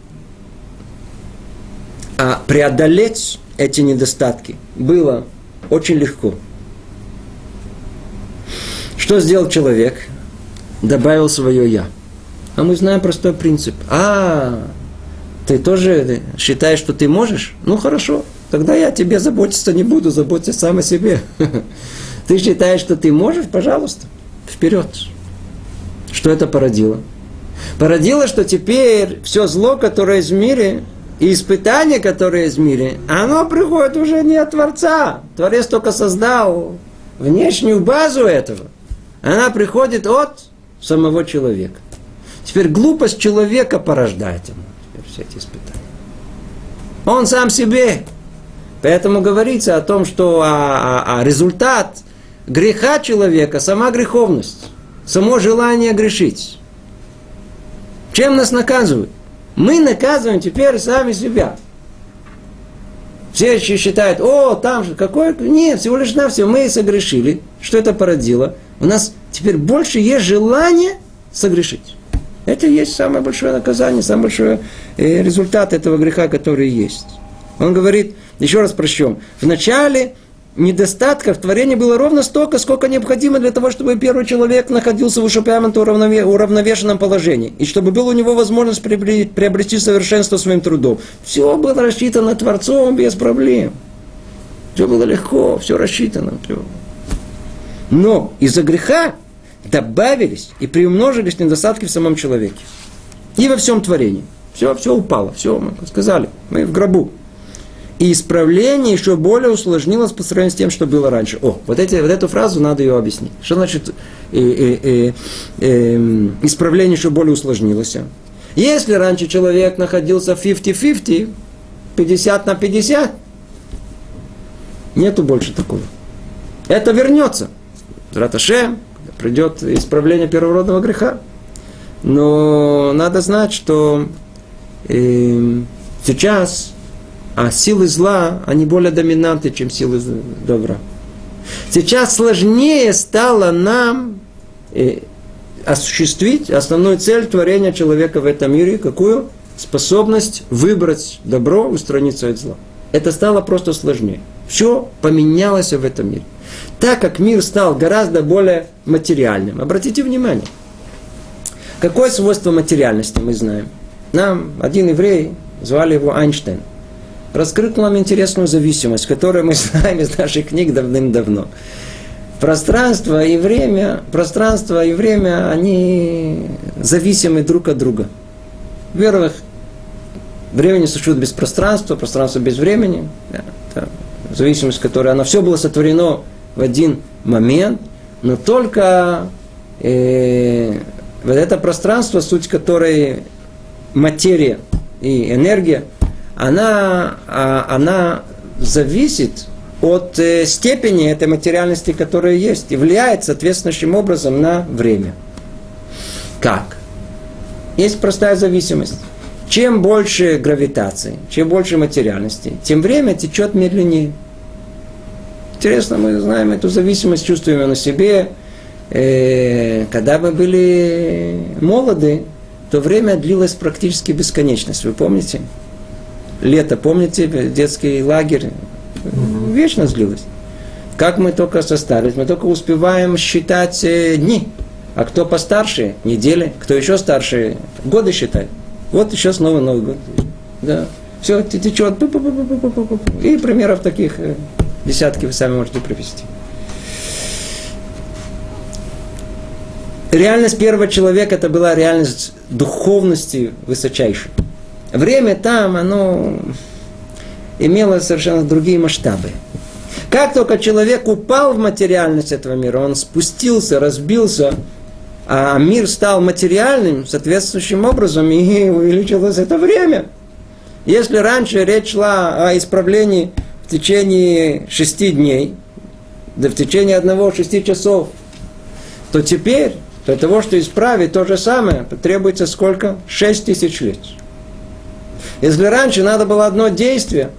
А преодолеть эти недостатки было очень легко. Что сделал человек? Добавил свое «я». А мы знаем простой принцип. А, ты тоже считаешь, что ты можешь? Ну хорошо, тогда я тебе заботиться не буду, заботься сам о себе. Ты считаешь, что ты можешь? Пожалуйста, вперед. Что это породило? породило, что теперь все зло, которое в мире, и испытание, которое в мире, оно приходит уже не от Творца. Творец только создал внешнюю базу этого. Она приходит от самого человека. Теперь глупость человека порождает ему теперь все эти испытания. Он сам себе. Поэтому говорится о том, что а, а, а результат греха человека – сама греховность, само желание грешить. Чем нас наказывают? Мы наказываем теперь сами себя. Все считают, о, там же, какой... Нет, всего лишь на все, мы согрешили. Что это породило? У нас теперь больше есть желание согрешить. Это и есть самое большое наказание, самый большой э, результат этого греха, который есть. Он говорит, еще раз прощем, в начале недостатков творения было ровно столько, сколько необходимо для того, чтобы первый человек находился в вышеупомянутом уравновешенном положении, и чтобы была у него возможность приобрести совершенство своим трудом. Все было рассчитано Творцом без проблем. Все было легко, все рассчитано. Но из-за греха добавились и приумножились недостатки в самом человеке. И во всем творении. Все, все упало, все, мы сказали, мы в гробу. И исправление еще более усложнилось по сравнению с тем, что было раньше. О, вот, эти, вот эту фразу надо ее объяснить. Что значит э, э, э, э, исправление еще более усложнилось? Если раньше человек находился в 50-50, 50 на 50, нету больше такого. Это вернется. Раташем, придет исправление первородного греха. Но надо знать, что э, сейчас а силы зла, они более доминанты, чем силы добра. Сейчас сложнее стало нам э, осуществить основную цель творения человека в этом мире. Какую? Способность выбрать добро, устраниться от зла. Это стало просто сложнее. Все поменялось в этом мире. Так как мир стал гораздо более материальным. Обратите внимание. Какое свойство материальности мы знаем? Нам один еврей, звали его Эйнштейн, раскрыл нам интересную зависимость, которую мы знаем из наших книг давным-давно. Пространство и время, пространство и время, они зависимы друг от друга. Во-первых, времени существует без пространства, пространство без времени. Это зависимость, которая, она все было сотворено в один момент, но только э, вот это пространство, суть которой материя и энергия, она, а, она зависит от э, степени этой материальности, которая есть, и влияет соответствующим образом на время. Как? Есть простая зависимость. Чем больше гравитации, чем больше материальности, тем время течет медленнее. Интересно, мы знаем эту зависимость, чувствуем ее на себе. Э, когда мы были молоды, то время длилось практически бесконечность. Вы помните? Лето, помните, детский лагерь? Вечно длилось. Как мы только состарились, мы только успеваем считать э, дни. А кто постарше, недели, кто еще старше, годы считает. Вот еще снова Новый год. Да. Все течет. И примеров таких э, десятки вы сами можете привести. Реальность первого человека это была реальность духовности высочайшей. Время там, оно имело совершенно другие масштабы. Как только человек упал в материальность этого мира, он спустился, разбился, а мир стал материальным соответствующим образом, и увеличилось это время. Если раньше речь шла о исправлении в течение шести дней, да в течение одного шести часов, то теперь для того, чтобы исправить то же самое, потребуется сколько? Шесть тысяч лет. Если раньше надо было одно действие,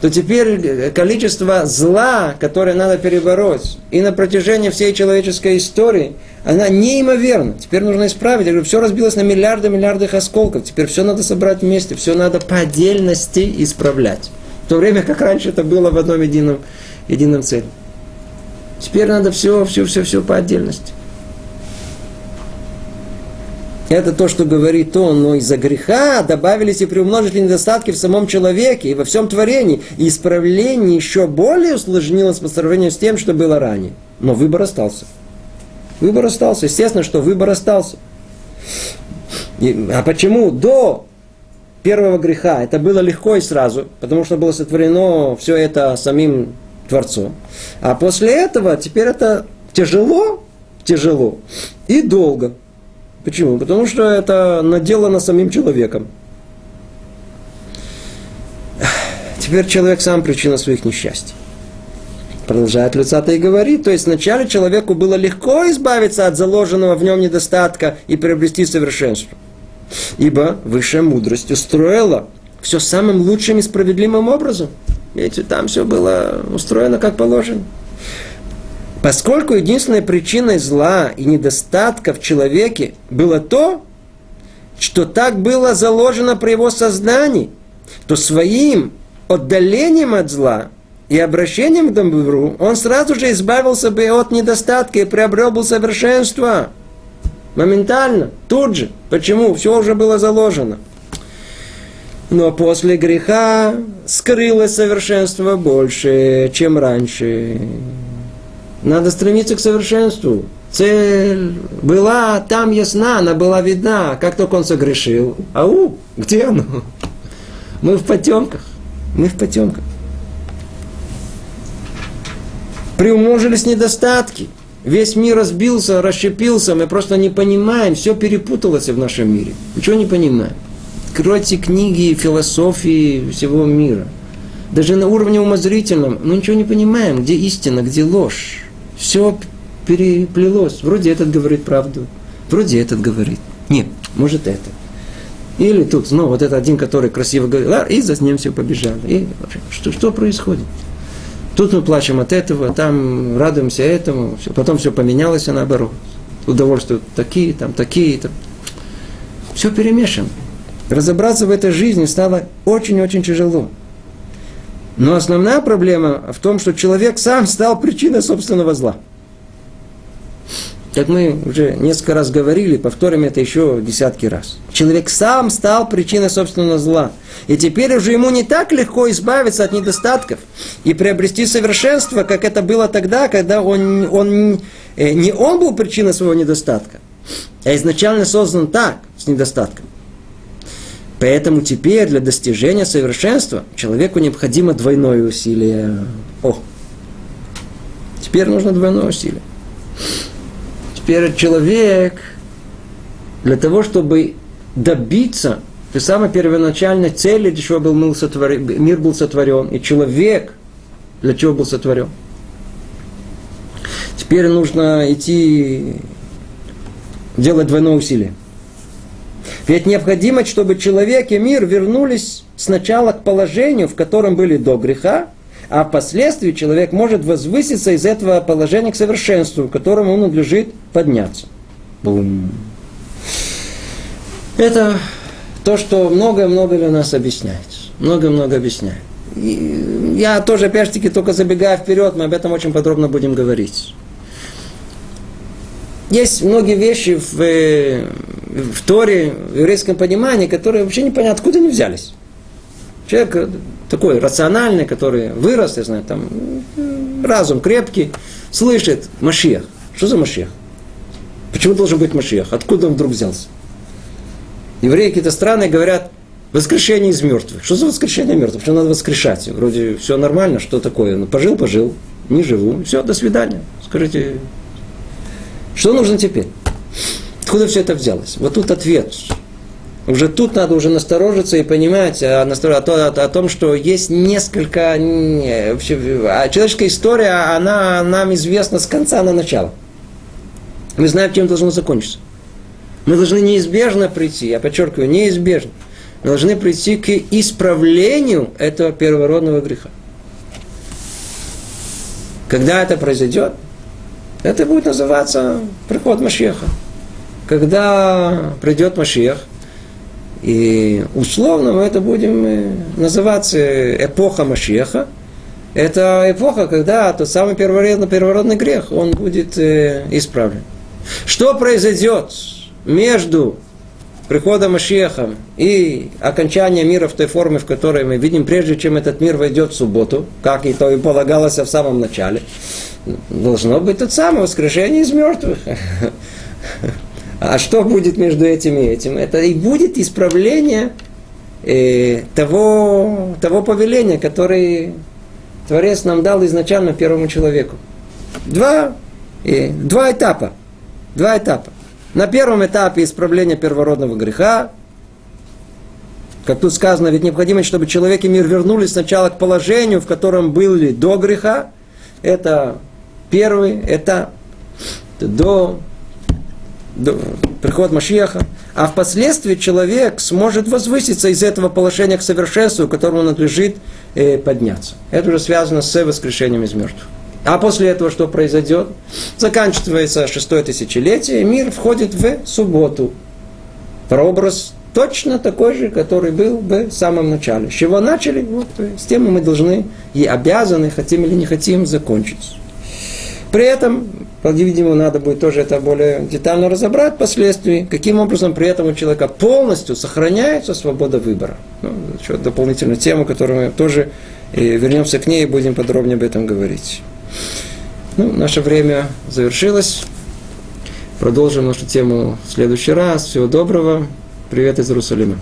то теперь количество зла, которое надо перебороть, и на протяжении всей человеческой истории, она неимоверна. Теперь нужно исправить. Я говорю, все разбилось на миллиарды миллиардах осколков. Теперь все надо собрать вместе, все надо по отдельности исправлять. В то время как раньше это было в одном едином, едином целе. Теперь надо все, все, все, все по отдельности. Это то, что говорит он, но из-за греха добавились и приумножили недостатки в самом человеке и во всем творении. И исправление еще более усложнилось по сравнению с тем, что было ранее. Но выбор остался. Выбор остался. Естественно, что выбор остался. И, а почему до первого греха это было легко и сразу, потому что было сотворено все это самим Творцом. А после этого теперь это тяжело, тяжело и долго. Почему? Потому что это наделано самим человеком. Теперь человек сам причина своих несчастий. Продолжает Люцата и говорит, то есть вначале человеку было легко избавиться от заложенного в нем недостатка и приобрести совершенство. Ибо высшая мудрость устроила все самым лучшим и справедливым образом. Видите, там все было устроено как положено. Поскольку единственной причиной зла и недостатка в человеке было то, что так было заложено при его сознании, то своим отдалением от зла и обращением к добру он сразу же избавился бы от недостатка и приобрел бы совершенство. Моментально, тут же. Почему? Все уже было заложено. Но после греха скрылось совершенство больше, чем раньше. Надо стремиться к совершенству. Цель была там ясна, она была видна. Как только он согрешил, ау, где оно? Мы в потемках. Мы в потемках. Приумножились недостатки. Весь мир разбился, расщепился, мы просто не понимаем, все перепуталось в нашем мире. Ничего не понимаем. Откройте книги философии всего мира. Даже на уровне умозрительном, мы ничего не понимаем, где истина, где ложь. Все переплелось. Вроде этот говорит правду, вроде этот говорит. Нет, может это. Или тут, ну, вот это один, который красиво говорил, а, и за ним все побежали. И что, что происходит? Тут мы плачем от этого, там радуемся этому, все. потом все поменялось, а наоборот. Удовольствия такие, там такие, там. Все перемешано. Разобраться в этой жизни стало очень-очень тяжело. Но основная проблема в том, что человек сам стал причиной собственного зла. Как мы уже несколько раз говорили, повторим это еще десятки раз. Человек сам стал причиной собственного зла. И теперь уже ему не так легко избавиться от недостатков и приобрести совершенство, как это было тогда, когда он, он, э, не он был причиной своего недостатка, а изначально создан так, с недостатком. Поэтому теперь для достижения совершенства человеку необходимо двойное усилие. О! Теперь нужно двойное усилие. Теперь человек для того, чтобы добиться той самой первоначальной цели, для чего был мир сотворен, мир был сотворен, и человек для чего был сотворен. Теперь нужно идти делать двойное усилие. Ведь необходимо, чтобы человек и мир вернулись сначала к положению, в котором были до греха, а впоследствии человек может возвыситься из этого положения к совершенству, к которому он надлежит подняться. Бум. Это то, что много-много для нас объясняет. Много-много объясняет. И я тоже, опять-таки, только забегая вперед, мы об этом очень подробно будем говорить. Есть многие вещи в, э, в Торе, в еврейском понимании, которые вообще непонятно, откуда они взялись. Человек такой рациональный, который вырос, я знаю, там, разум крепкий, слышит Машиях. Что за Машиях? Почему должен быть Машиях? Откуда он вдруг взялся? Евреи какие-то страны говорят, воскрешение из мертвых. Что за воскрешение мертвых? Почему надо воскрешать? Вроде все нормально, что такое? Ну, пожил, пожил, не живу, все, до свидания. Скажите, что нужно теперь? Откуда все это взялось? Вот тут ответ. Уже тут надо уже насторожиться и понимать о, о, о, о том, что есть несколько... А человеческая история, она нам известна с конца на начало. Мы знаем, чем должно закончиться. Мы должны неизбежно прийти, я подчеркиваю, неизбежно. Мы должны прийти к исправлению этого первородного греха. Когда это произойдет, это будет называться приход Машеха. Когда придет Машех, и условно мы это будем э, называться эпоха Машеха, это эпоха, когда тот самый первородный, первородный грех, он будет э, исправлен. Что произойдет между приходом Машеха и окончанием мира в той форме, в которой мы видим, прежде чем этот мир войдет в субботу, как и то и полагалось в самом начале, должно быть тот самый воскрешение из мертвых. А что будет между этим и этим? Это и будет исправление э, того, того повеления, который Творец нам дал изначально первому человеку. Два, э, два этапа. Два этапа. На первом этапе исправления первородного греха, как тут сказано, ведь необходимо, чтобы человек и мир вернулись сначала к положению, в котором были до греха. Это первый этап. До, до прихода Машиаха. А впоследствии человек сможет возвыситься из этого положения к совершенству, которому надлежит э, подняться. Это уже связано с воскрешением из мертвых. А после этого что произойдет? Заканчивается шестое тысячелетие, и мир входит в субботу. Прообраз точно такой же, который был в самом начале. С чего начали, вот, с тем мы должны и обязаны, хотим или не хотим, закончить. При этом, по-видимому, надо будет тоже это более детально разобрать впоследствии, каким образом при этом у человека полностью сохраняется свобода выбора. Ну, еще дополнительная тема, которую мы тоже э, вернемся к ней и будем подробнее об этом говорить. Ну, наше время завершилось. Продолжим нашу тему в следующий раз. Всего доброго. Привет из Иерусалима.